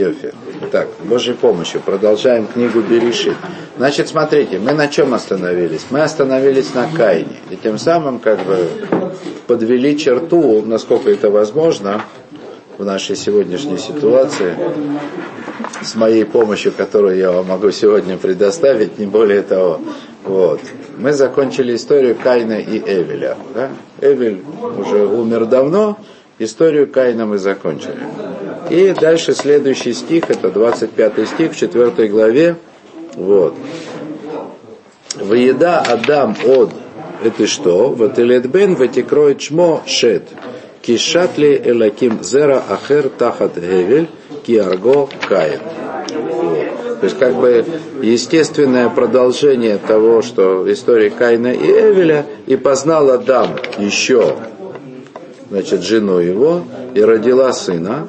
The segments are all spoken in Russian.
Йофи. Так, Божьей помощью продолжаем книгу Берешит. Значит, смотрите, мы на чем остановились? Мы остановились на Каине. И тем самым как бы подвели черту, насколько это возможно, в нашей сегодняшней ситуации, с моей помощью, которую я вам могу сегодня предоставить, не более того. Вот. Мы закончили историю Каина и Эвеля. Да? Эвель уже умер давно, историю Каина мы закончили. И дальше следующий стих, это 25 стих в 4 главе. Вот. Выеда Адам от это что? Вот Эледбен ватикроет чмо шет. Кишатли элаким зера ахер тахат гевель киарго каин. То есть как бы естественное продолжение того, что в истории Каина и Эвеля, и познал Адам еще, значит, жену его, и родила сына,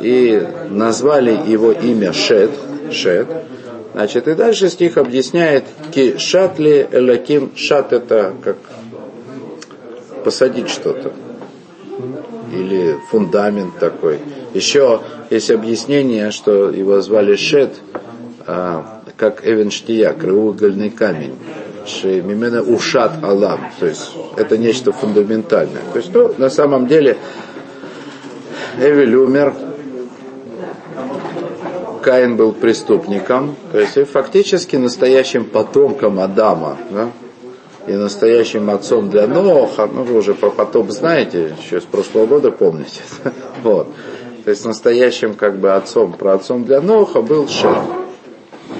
и назвали его имя Шет, Шет, Значит, и дальше стих объясняет, ки шатли элаким, шат это как посадить что-то. Или фундамент такой. Еще есть объяснение, что его звали Шет, а, как Эвенштия, краеугольный камень. Мимена ушат алам. То есть это нечто фундаментальное. То есть, ну, на самом деле, Эвель умер, Каин был преступником, то есть фактически настоящим потомком Адама, да? и настоящим отцом для Ноха, ну вы уже про потоп знаете, еще с прошлого года помните, вот. То есть настоящим как бы отцом, про отцом для Ноха был Шет.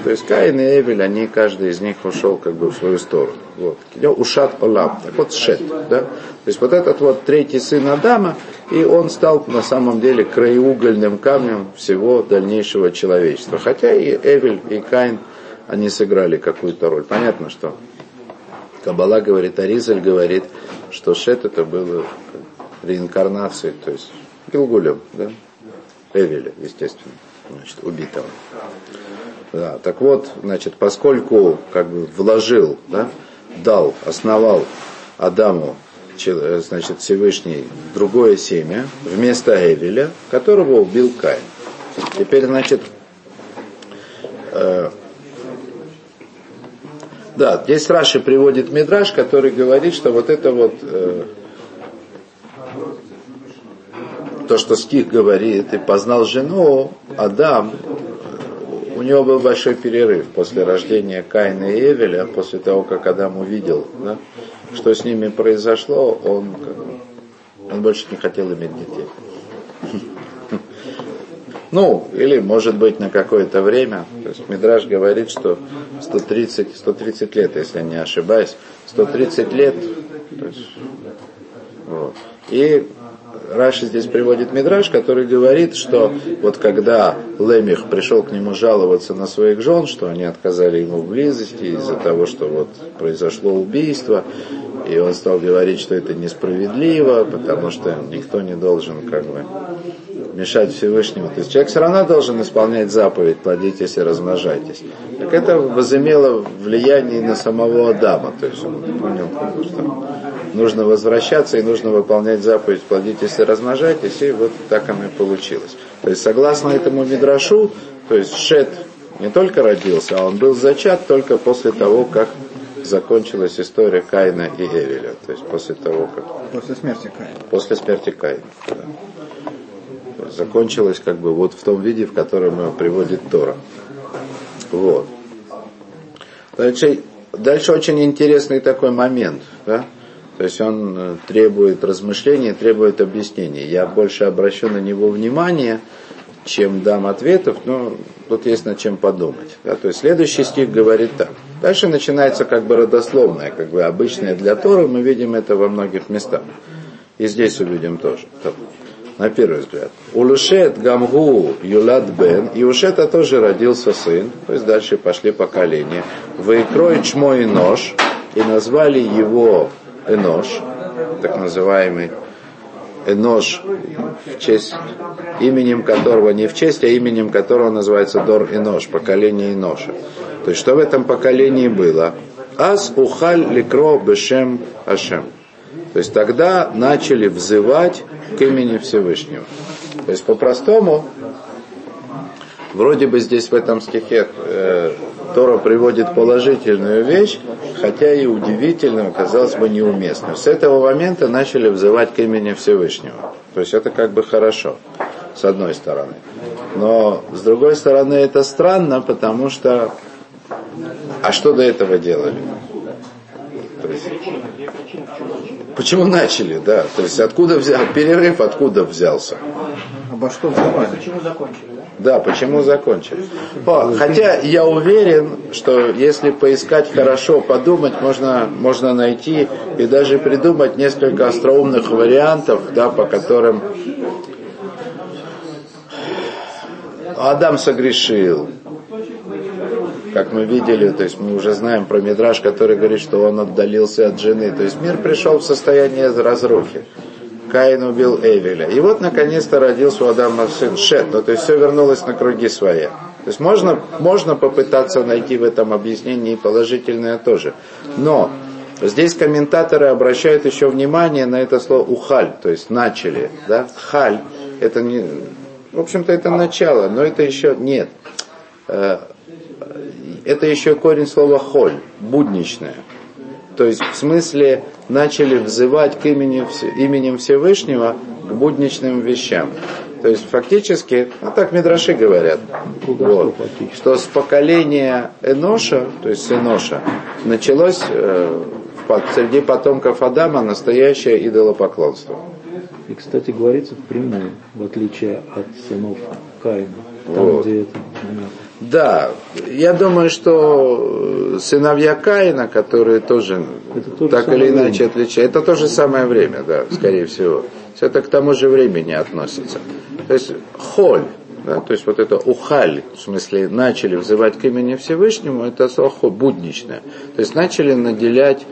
То есть Каин и Эвель, они, каждый из них ушел как бы в свою сторону. Вот. Ушат Олам, так вот Шет. Да? То есть вот этот вот третий сын Адама, и он стал на самом деле краеугольным камнем всего дальнейшего человечества. Хотя и Эвель, и Каин, они сыграли какую-то роль. Понятно, что Кабала говорит, Аризаль говорит, что Шет это было реинкарнацией, то есть Гилгулем, да? Эвеля, естественно, значит, убитого. Да, так вот, значит, поскольку как бы вложил, да, дал, основал Адаму, значит, Всевышний другое семя вместо Эвеля, которого убил Каин. Теперь, значит, э, да, здесь Раши приводит Мидраш, который говорит, что вот это вот э, то, что стих говорит, и познал жену, Адам, у него был большой перерыв после рождения Каина и Эвеля, после того, как Адам увидел, да, что с ними произошло, он, он больше не хотел иметь детей. Ну, или, может быть, на какое-то время. То есть Мидраж говорит, что 130, 130 лет, если я не ошибаюсь, 130 лет. То есть, вот. И Раши здесь приводит Мидраш, который говорит, что вот когда Лемих пришел к нему жаловаться на своих жен, что они отказали ему в близости из-за того, что вот произошло убийство, и он стал говорить, что это несправедливо, потому что никто не должен как бы мешать Всевышнему. То есть человек все равно должен исполнять заповедь, плодитесь и размножайтесь. Так это возымело влияние на самого Адама. То есть он понял, что нужно возвращаться и нужно выполнять заповедь, плодитесь и размножайтесь, и вот так оно и получилось. То есть согласно этому Мидрашу, то есть Шет не только родился, а он был зачат только после того, как закончилась история Каина и Эвеля. То есть после того, как... После смерти Каина. После смерти Каина, да. Закончилась как бы вот в том виде, в котором его приводит Тора. Вот. Дальше, дальше очень интересный такой момент, да? То есть он э, требует размышления, требует объяснений. Я больше обращу на него внимание, чем дам ответов, но тут есть над чем подумать. Да? То есть следующий стих говорит так. Дальше начинается как бы родословное, как бы обычное для Торы, мы видим это во многих местах. И здесь увидим тоже. На первый взгляд. Улушет Гамгу Юлад Бен, и у Шета тоже родился сын, то есть дальше пошли поколения. Выкрой чмо нож, и назвали его Энош, так называемый Энош, в честь именем которого, не в честь, а именем которого называется Дор Энош, поколение Эноша. То есть что в этом поколении было? Ас ухаль ликро бешем Ашем. То есть тогда начали взывать к имени Всевышнего. То есть по-простому, вроде бы здесь в этом стихе э, Тора приводит положительную вещь, хотя и удивительную, казалось бы, неуместную. С этого момента начали взывать к имени Всевышнего. То есть это как бы хорошо, с одной стороны. Но с другой стороны это странно, потому что... А что до этого делали? То есть, почему начали, да? То есть откуда взял, перерыв откуда взялся? Обо что взывали? Почему закончили, да? Почему закончили? О, хотя я уверен, что если поискать хорошо, подумать, можно, можно найти и даже придумать несколько остроумных вариантов, да, по которым Адам согрешил, как мы видели, то есть мы уже знаем про Мидраж, который говорит, что он отдалился от жены. То есть мир пришел в состояние разрухи. Каин убил Эвеля. И вот наконец-то родился у Адама сын Шет. Ну, то есть все вернулось на круги свои. То есть можно, можно попытаться найти в этом объяснении положительное тоже. Но здесь комментаторы обращают еще внимание на это слово ухаль, то есть начали. Да? Халь, это не, в общем-то это начало, но это еще нет. Э, это еще корень слова холь, будничное. То есть в смысле начали взывать к имени, именем Всевышнего к будничным вещам. То есть фактически, ну так Мидраши говорят, вот, что с поколения Эноша, то есть с Эноша, началось э, среди потомков Адама настоящее идолопоклонство. И, кстати, говорится впрямую, в отличие от сынов Каина, там, вот. где это да, я думаю, что сыновья Каина, которые тоже то так или время. иначе отличаются, это то же самое время, да, скорее всего. Все это к тому же времени относится. То есть холь, да, то есть вот это ухаль, в смысле начали взывать к имени Всевышнему, это слово будничное. То есть начали наделять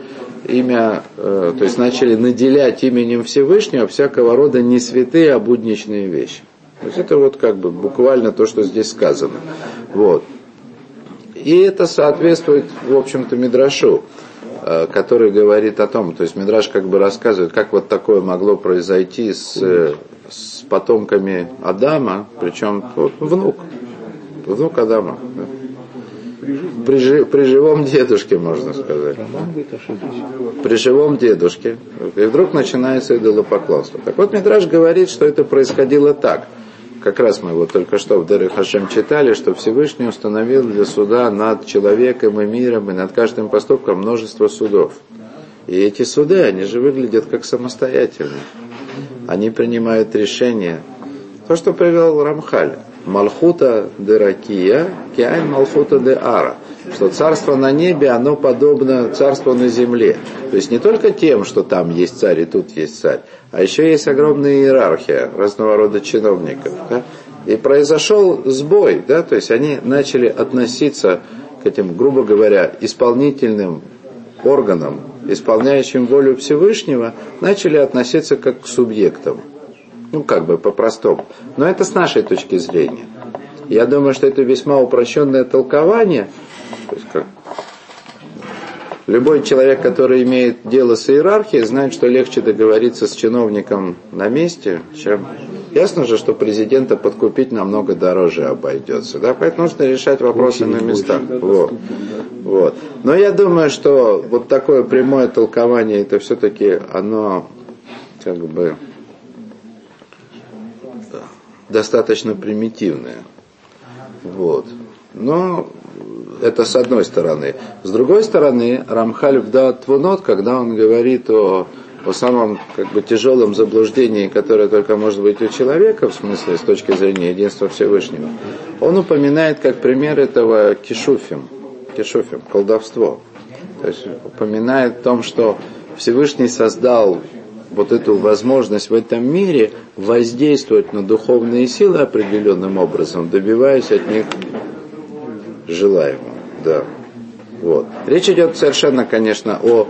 имя, э, то есть начали наделять именем Всевышнего всякого рода не святые, а будничные вещи. То есть это вот как бы буквально то, что здесь сказано. Вот. И это соответствует, в общем-то, Мидрашу, э, который говорит о том, то есть Мидраш как бы рассказывает, как вот такое могло произойти с, э, с потомками Адама, причем вот, внук, внук Адама. Да. При, при живом дедушке, можно сказать. При живом дедушке. И вдруг начинается идолопоклонство. Так вот, Мидраш говорит, что это происходило так – как раз мы вот только что в Дары Хашем читали, что Всевышний установил для суда над человеком и миром и над каждым поступком множество судов. И эти суды, они же выглядят как самостоятельные. Они принимают решения. То, что привел Рамхаль. Малхута де Ракия, Киайн Малхута де Ара – что царство на небе, оно подобно царству на земле. То есть не только тем, что там есть царь и тут есть царь, а еще есть огромная иерархия разного рода чиновников. Да? И произошел сбой, да, то есть они начали относиться к этим, грубо говоря, исполнительным органам, исполняющим волю Всевышнего, начали относиться как к субъектам. Ну, как бы по-простому. Но это с нашей точки зрения. Я думаю, что это весьма упрощенное толкование – как любой человек, который имеет дело с иерархией, знает, что легче договориться с чиновником на месте, чем Ясно же, что президента подкупить намного дороже обойдется. Да? Поэтому нужно решать вопросы Очень на местах. Вот. Вот. Но я думаю, что вот такое прямое толкование, это все-таки оно как бы достаточно примитивное. Вот. Но это с одной стороны. С другой стороны, Рамхаль в Твунот, когда он говорит о, о самом как бы, тяжелом заблуждении, которое только может быть у человека, в смысле с точки зрения единства Всевышнего, он упоминает как пример этого кишуфим, кишуфим, колдовство. То есть упоминает о том, что Всевышний создал вот эту возможность в этом мире воздействовать на духовные силы определенным образом, добиваясь от них желаемого. Да. Вот. Речь идет совершенно, конечно, о,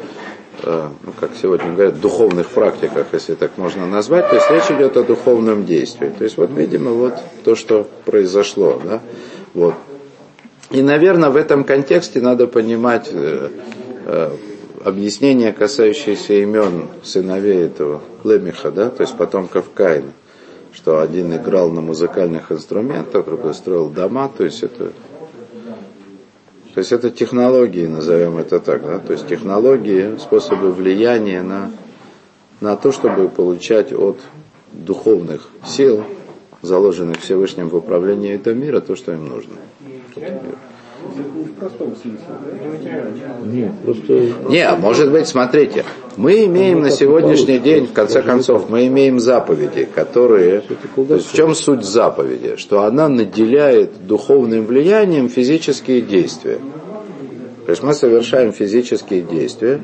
э, ну, как сегодня говорят, духовных практиках, если так можно назвать. То есть речь идет о духовном действии. То есть вот, видимо, вот то, что произошло. Да? Вот. И, наверное, в этом контексте надо понимать э, э, объяснение, касающееся имен сыновей этого Лемиха, да, то есть потомков Каина что один играл на музыкальных инструментах, другой строил дома, то есть это то есть это технологии, назовем это так, да? то есть технологии, способы влияния на, на то, чтобы получать от духовных сил, заложенных Всевышним в управлении этого мира, то, что им нужно. Нет, просто... Не, может быть, смотрите, мы имеем на сегодняшний день, в конце концов, мы имеем заповеди, которые... То есть в чем суть заповеди? Что она наделяет духовным влиянием физические действия. То есть мы совершаем физические действия,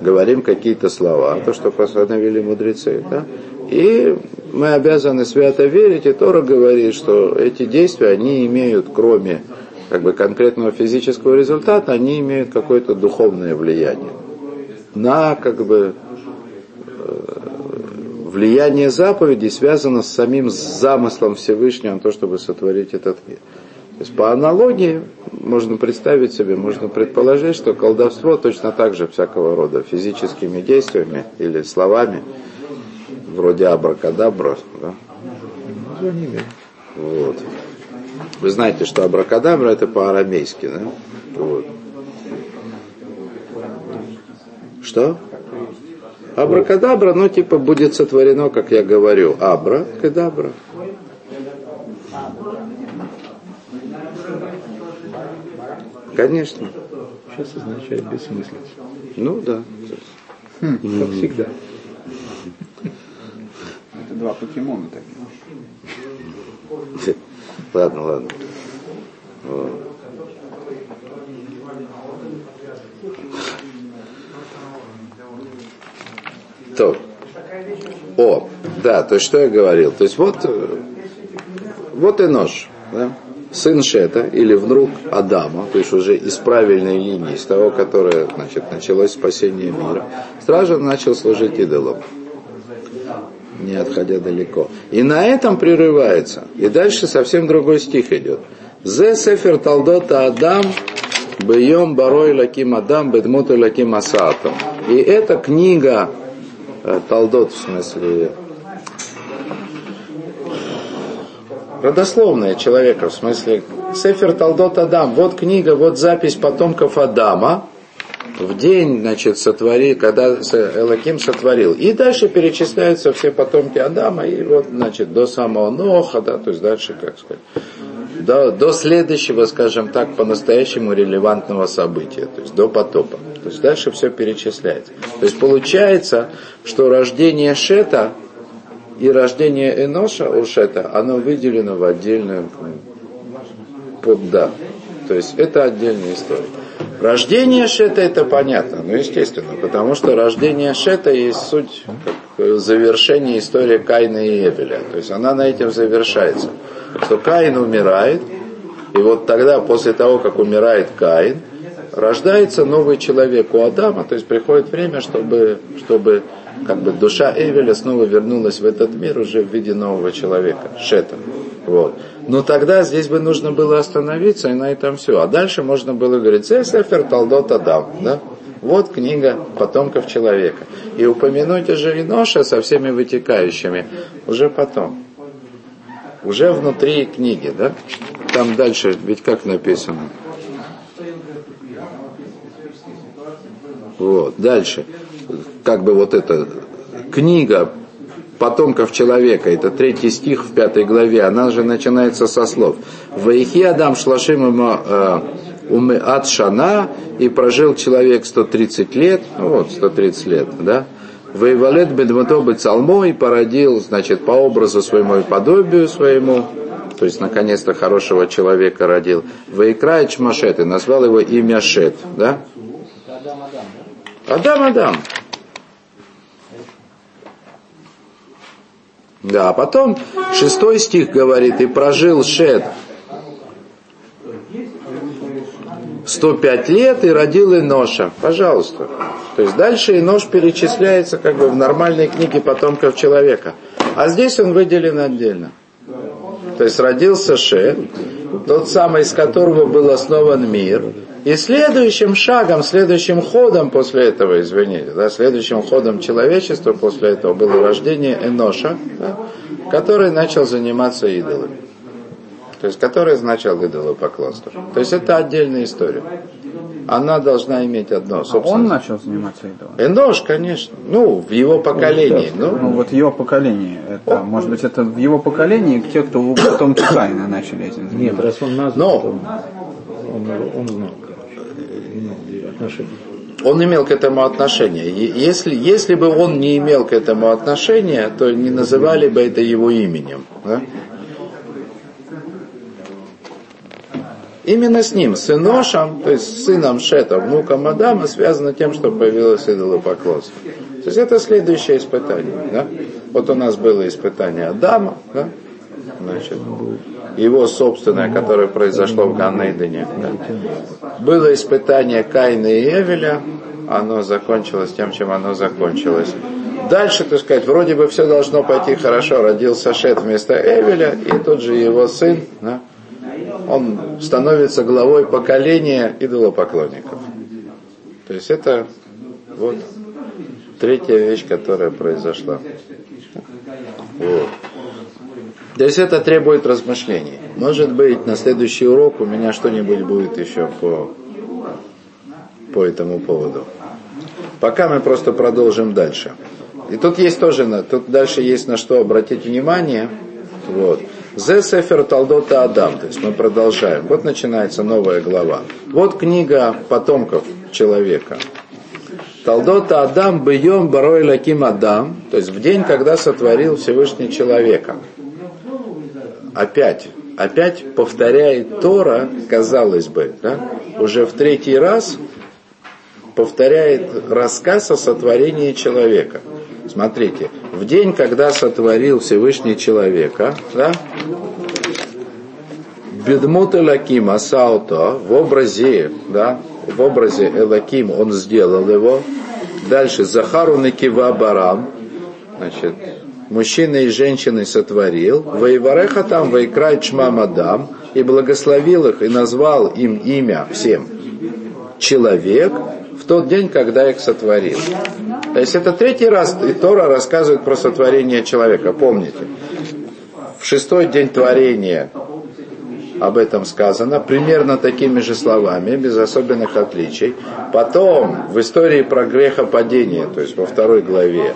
говорим какие-то слова, то, что постановили мудрецы, да? и мы обязаны свято верить, и Тора говорит, что эти действия, они имеют, кроме как бы конкретного физического результата, они имеют какое-то духовное влияние на как бы э, влияние заповедей связано с самим замыслом Всевышнего на то, чтобы сотворить этот мир. То есть по аналогии можно представить себе, можно предположить, что колдовство точно так же всякого рода физическими действиями или словами, вроде абракадабра, да? Вот. Вы знаете, что абракадабра это по-арамейски, да? Вот. Что? Абракадабра, ну типа будет сотворено, как я говорю, абра-кадабра. Конечно. Сейчас означает бессмыслица. Ну да. Хм, как всегда. Это два покемона такие. Ладно, ладно. То. О, да, то есть что я говорил. То есть вот, вот и нож. Да? Сын Шета или внук Адама, то есть уже из правильной линии, из того, которое значит, началось спасение мира, сразу начал служить идолам не отходя далеко. И на этом прерывается. И дальше совсем другой стих идет. Зе сефер талдота Адам бьем барой лаким Адам бедмуту лаким асатом. И эта книга, э, талдот в смысле, родословная человека, в смысле, Сефер Талдот Адам, вот книга, вот запись потомков Адама, в день, значит, сотвори, когда Элаким сотворил. И дальше перечисляются все потомки Адама, и вот, значит, до самого Ноха, да, то есть дальше, как сказать, до, до следующего, скажем так, по-настоящему релевантного события, то есть до потопа. То есть дальше все перечисляется. То есть получается, что рождение Шета и рождение Эноша у Шета, оно выделено в отдельную подда. То есть это отдельная история. Рождение Шета это понятно, ну естественно, потому что рождение Шета есть суть как завершение истории Каина и Эвеля. То есть она на этим завершается. Что Каин умирает, и вот тогда, после того, как умирает Каин, рождается новый человек у Адама, то есть приходит время, чтобы, чтобы как бы душа Эвеля снова вернулась в этот мир уже в виде нового человека, Шета. Вот. Но тогда здесь бы нужно было остановиться, и на этом все. А дальше можно было говорить, Сефер Талдот Адам, да? Вот книга потомков человека. И упомянуть уже Иноша со всеми вытекающими уже потом. Уже внутри книги, да? Там дальше, ведь как написано? Вот, дальше. Как бы вот эта книга потомков человека, это третий стих в пятой главе, она же начинается со слов. «Ваихи Адам шлашим э, умы от шана, и прожил человек 130 лет, ну вот, 130 лет, да, Воевалет бедмато цалмо и породил, значит, по образу своему и подобию своему, то есть, наконец-то, хорошего человека родил. Ваикраич Машет, и назвал его имя Шет, да? Адам, Адам. Да, а потом шестой стих говорит, и прожил Шет 105 лет и родил Иноша. Пожалуйста. То есть дальше Инош перечисляется как бы в нормальной книге потомков человека. А здесь он выделен отдельно. То есть родился Шет, тот самый, из которого был основан мир. И следующим шагом, следующим ходом после этого, извините, да, следующим ходом человечества после этого было рождение Эноша, да, который начал заниматься идолами. То есть, который начал идолопоклонство. То есть, это отдельная история. Она должна иметь одно, А собственно. он начал заниматься идолом? Энош, конечно. Ну, в его поколении. Ну Ну, вот его поколение, это, может быть, это в его поколении те, кто потом Каина начали этим Нет, заниматься. раз он назван, Но- то он, он знал, отношение. он имел к этому отношение. Если, если бы он не имел к этому отношения, то не называли бы это его именем. да? Именно с ним, с Эношем, то есть с сыном Шета, внуком Адама, связано тем, что появилось идолопоклонство. То есть это следующее испытание. Да? Вот у нас было испытание Адама, да? Значит, его собственное, которое произошло в Ганнейдене. Да? Было испытание Каина и Эвеля, оно закончилось тем, чем оно закончилось. Дальше, так сказать, вроде бы все должно пойти хорошо. Родился Шет вместо Эвеля, и тут же его сын, да, он становится главой поколения идолопоклонников. То есть это вот третья вещь, которая произошла. Вот. То есть это требует размышлений. Может быть, на следующий урок у меня что-нибудь будет еще по, по этому поводу. Пока мы просто продолжим дальше. И тут есть тоже, тут дальше есть на что обратить внимание. Вот. Зе Сефер Талдота Адам, то есть мы продолжаем. Вот начинается новая глава. Вот книга потомков человека. Талдота Адам бьем барой лаким Адам, то есть в день, когда сотворил Всевышний человека. Опять, опять повторяет Тора, казалось бы, да, уже в третий раз повторяет рассказ о сотворении человека. Смотрите, в день, когда сотворил Всевышний человека, да, Бедмут Элаким Асауто в образе, да, в образе Элаким он сделал его. Дальше Захару Накива Барам, значит, мужчина и женщины сотворил. Воевареха там Вайкрай Чмам Адам и благословил их и назвал им имя всем человек в тот день, когда их сотворил. То есть это третий раз и Тора рассказывает про сотворение человека. Помните, в шестой день творения об этом сказано, примерно такими же словами, без особенных отличий. Потом, в истории про грехопадение, то есть во второй главе,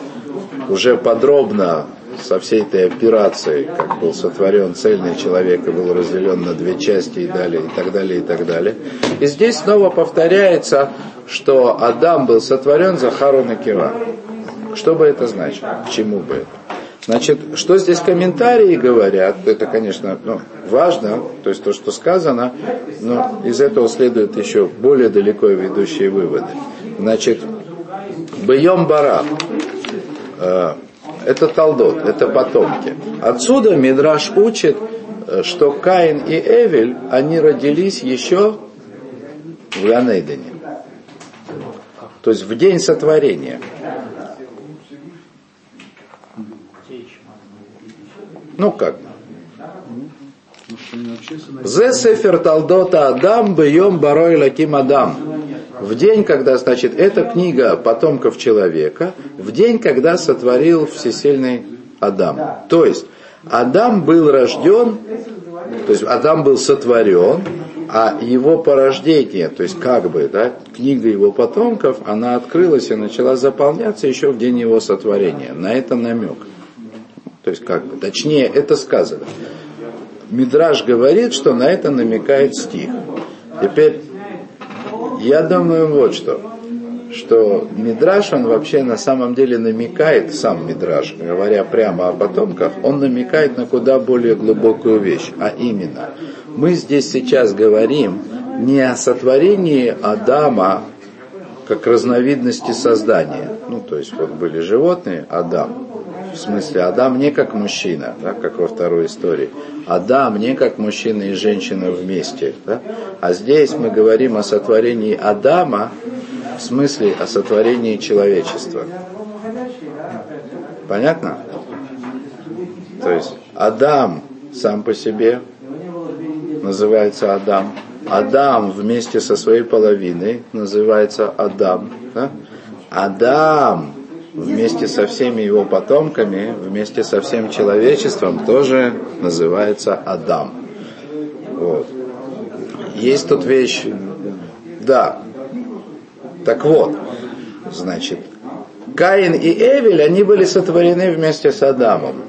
уже подробно со всей этой операцией, как был сотворен цельный человек и был разделен на две части и далее, и так далее, и так далее. И здесь снова повторяется, что Адам был сотворен за Хару Кива. Что бы это значило? К чему бы это? Значит, что здесь комментарии говорят, это, конечно, ну, важно, то есть то, что сказано, но из этого следуют еще более далеко ведущие выводы. Значит, Бьем Бара, э, это Талдот, это потомки. Отсюда Мидраш учит, э, что Каин и Эвель, они родились еще в Ганейдене. То есть в день сотворения. Ну как? Зе сефер талдота Адам бьем барой лаким Адам. В день, когда, значит, эта книга потомков человека, в день, когда сотворил всесильный Адам. То есть, Адам был рожден, то есть Адам был сотворен, а его порождение, то есть как бы, да, книга его потомков, она открылась и начала заполняться еще в день его сотворения. На это намек. То есть как бы, точнее, это сказано. Мидраж говорит, что на это намекает стих. Теперь, я думаю вот что, что Мидраж, он вообще на самом деле намекает, сам Мидраж, говоря прямо о потомках, он намекает на куда более глубокую вещь, а именно, мы здесь сейчас говорим не о сотворении Адама как разновидности создания. Ну, то есть вот были животные, Адам, в смысле, Адам не как мужчина, да, как во второй истории. Адам не как мужчина и женщина вместе. Да? А здесь мы говорим о сотворении Адама, в смысле о сотворении человечества. Понятно? То есть Адам сам по себе называется Адам. Адам вместе со своей половиной называется Адам. Да? Адам вместе со всеми его потомками, вместе со всем человечеством тоже называется Адам. Вот. Есть тут вещь, да. Так вот, значит, Каин и Эвель, они были сотворены вместе с Адамом.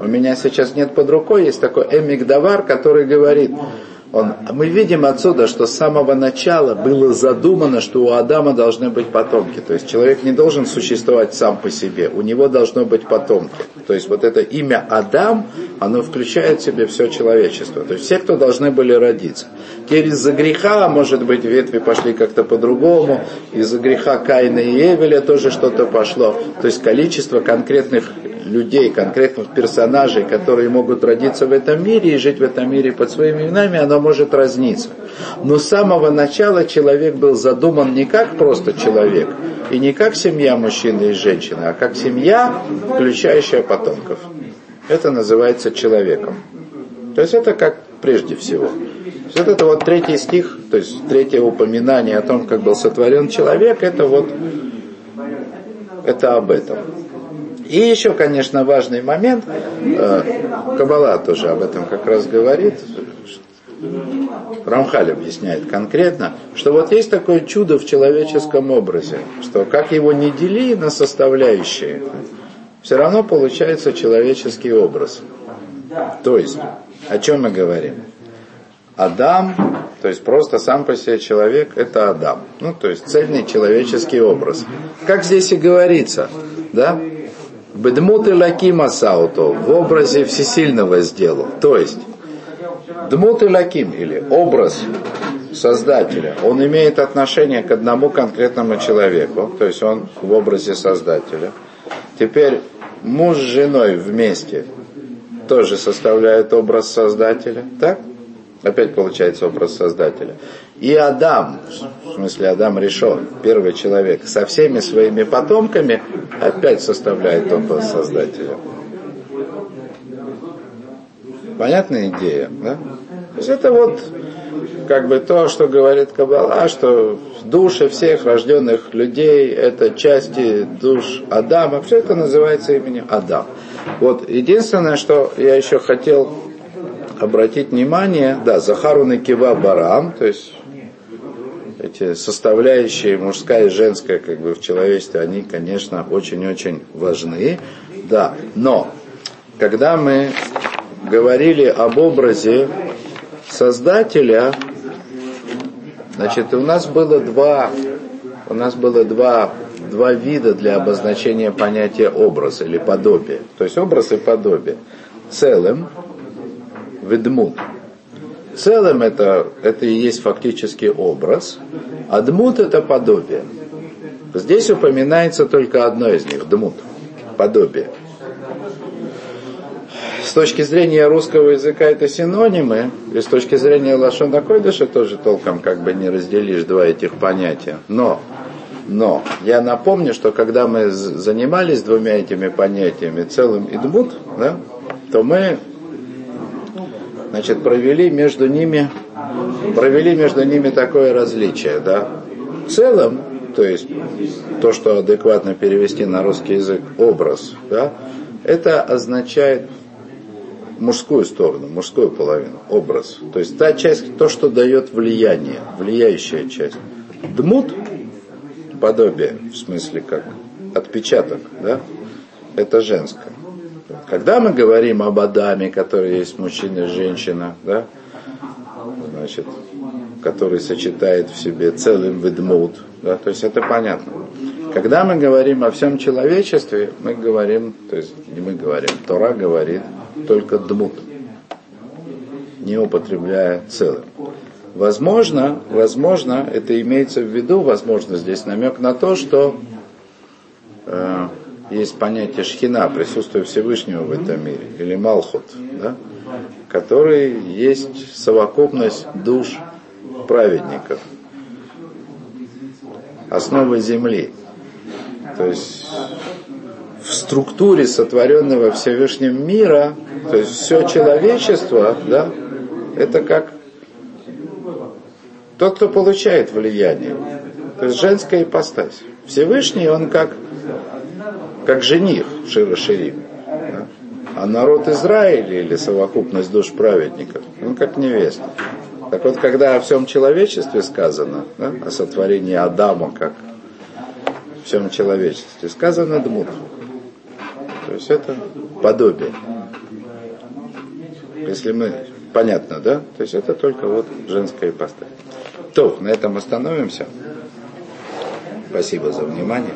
У меня сейчас нет под рукой, есть такой Эмигдавар, который говорит, он, мы видим отсюда, что с самого начала было задумано, что у Адама должны быть потомки. То есть человек не должен существовать сам по себе, у него должно быть потомки. То есть вот это имя Адам, оно включает в себе все человечество. То есть все, кто должны были родиться. Теперь из-за греха, может быть, ветви пошли как-то по-другому, из-за греха Каина и Эвеля тоже что-то пошло. То есть количество конкретных людей, конкретных персонажей, которые могут родиться в этом мире и жить в этом мире под своими именами, оно может разниться. Но с самого начала человек был задуман не как просто человек, и не как семья мужчины и женщины, а как семья, включающая потомков. Это называется человеком. То есть это как прежде всего. Вот это вот третий стих, то есть третье упоминание о том, как был сотворен человек, это вот это об этом. И еще, конечно, важный момент, э, Каббала тоже об этом как раз говорит, Рамхаль объясняет конкретно, что вот есть такое чудо в человеческом образе, что как его не дели на составляющие, все равно получается человеческий образ. То есть, о чем мы говорим? Адам, то есть просто сам по себе человек, это Адам. Ну, то есть цельный человеческий образ. Как здесь и говорится, да? Бедмут и Лакима Сауто в образе всесильного сделал. То есть, Дмут и Лаким, или образ Создателя, он имеет отношение к одному конкретному человеку, то есть он в образе Создателя. Теперь муж с женой вместе тоже составляют образ Создателя, так? Опять получается образ Создателя. И Адам, в смысле Адам решен, первый человек, со всеми своими потомками опять составляет образ Создателя. Понятная идея, да? То есть это вот как бы то, что говорит Каббала, что души всех рожденных людей, это части душ Адама, все это называется именем Адам. Вот единственное, что я еще хотел обратить внимание, да, Захару Кива Барам, то есть эти составляющие мужская и женская как бы в человечестве, они, конечно, очень-очень важны, да, но когда мы говорили об образе Создателя, значит, у нас было два, у нас было два, два вида для обозначения понятия образ или подобие. То есть образ и подобие. Целым, ведмут. Целым это, это и есть фактически образ, а дмут это подобие. Здесь упоминается только одно из них, дмут, подобие. С точки зрения русского языка это синонимы, и с точки зрения Лашона Койдыша тоже толком как бы не разделишь два этих понятия. Но, но, я напомню, что когда мы занимались двумя этими понятиями, целым и дмут, да, то мы значит, провели между ними, провели между ними такое различие, да. В целом, то есть то, что адекватно перевести на русский язык, образ, да, это означает мужскую сторону, мужскую половину, образ. То есть та часть, то, что дает влияние, влияющая часть. Дмут, подобие, в смысле как отпечаток, да, это женское. Когда мы говорим об Адаме, который есть мужчина и женщина, да, значит, который сочетает в себе целым ведмут, да, то есть это понятно. Когда мы говорим о всем человечестве, мы говорим, то есть не мы говорим, Тора говорит только дмут, не употребляя целым. Возможно, возможно, это имеется в виду, возможно, здесь намек на то, что э, есть понятие шхина, присутствие Всевышнего в этом мире, или малхут, да, который есть совокупность душ праведников, основа земли. То есть в структуре сотворенного Всевышним мира, то есть все человечество, да, это как тот, кто получает влияние. То есть женская ипостась. Всевышний, он как как жених Шира Ширим. Да? А народ Израиля или совокупность душ праведников, он как невеста. Так вот, когда о всем человечестве сказано, да, о сотворении Адама как в всем человечестве, сказано дмут. То есть это подобие. Если мы, понятно, да? То есть это только вот женская ипостась. То, на этом остановимся. Спасибо за внимание.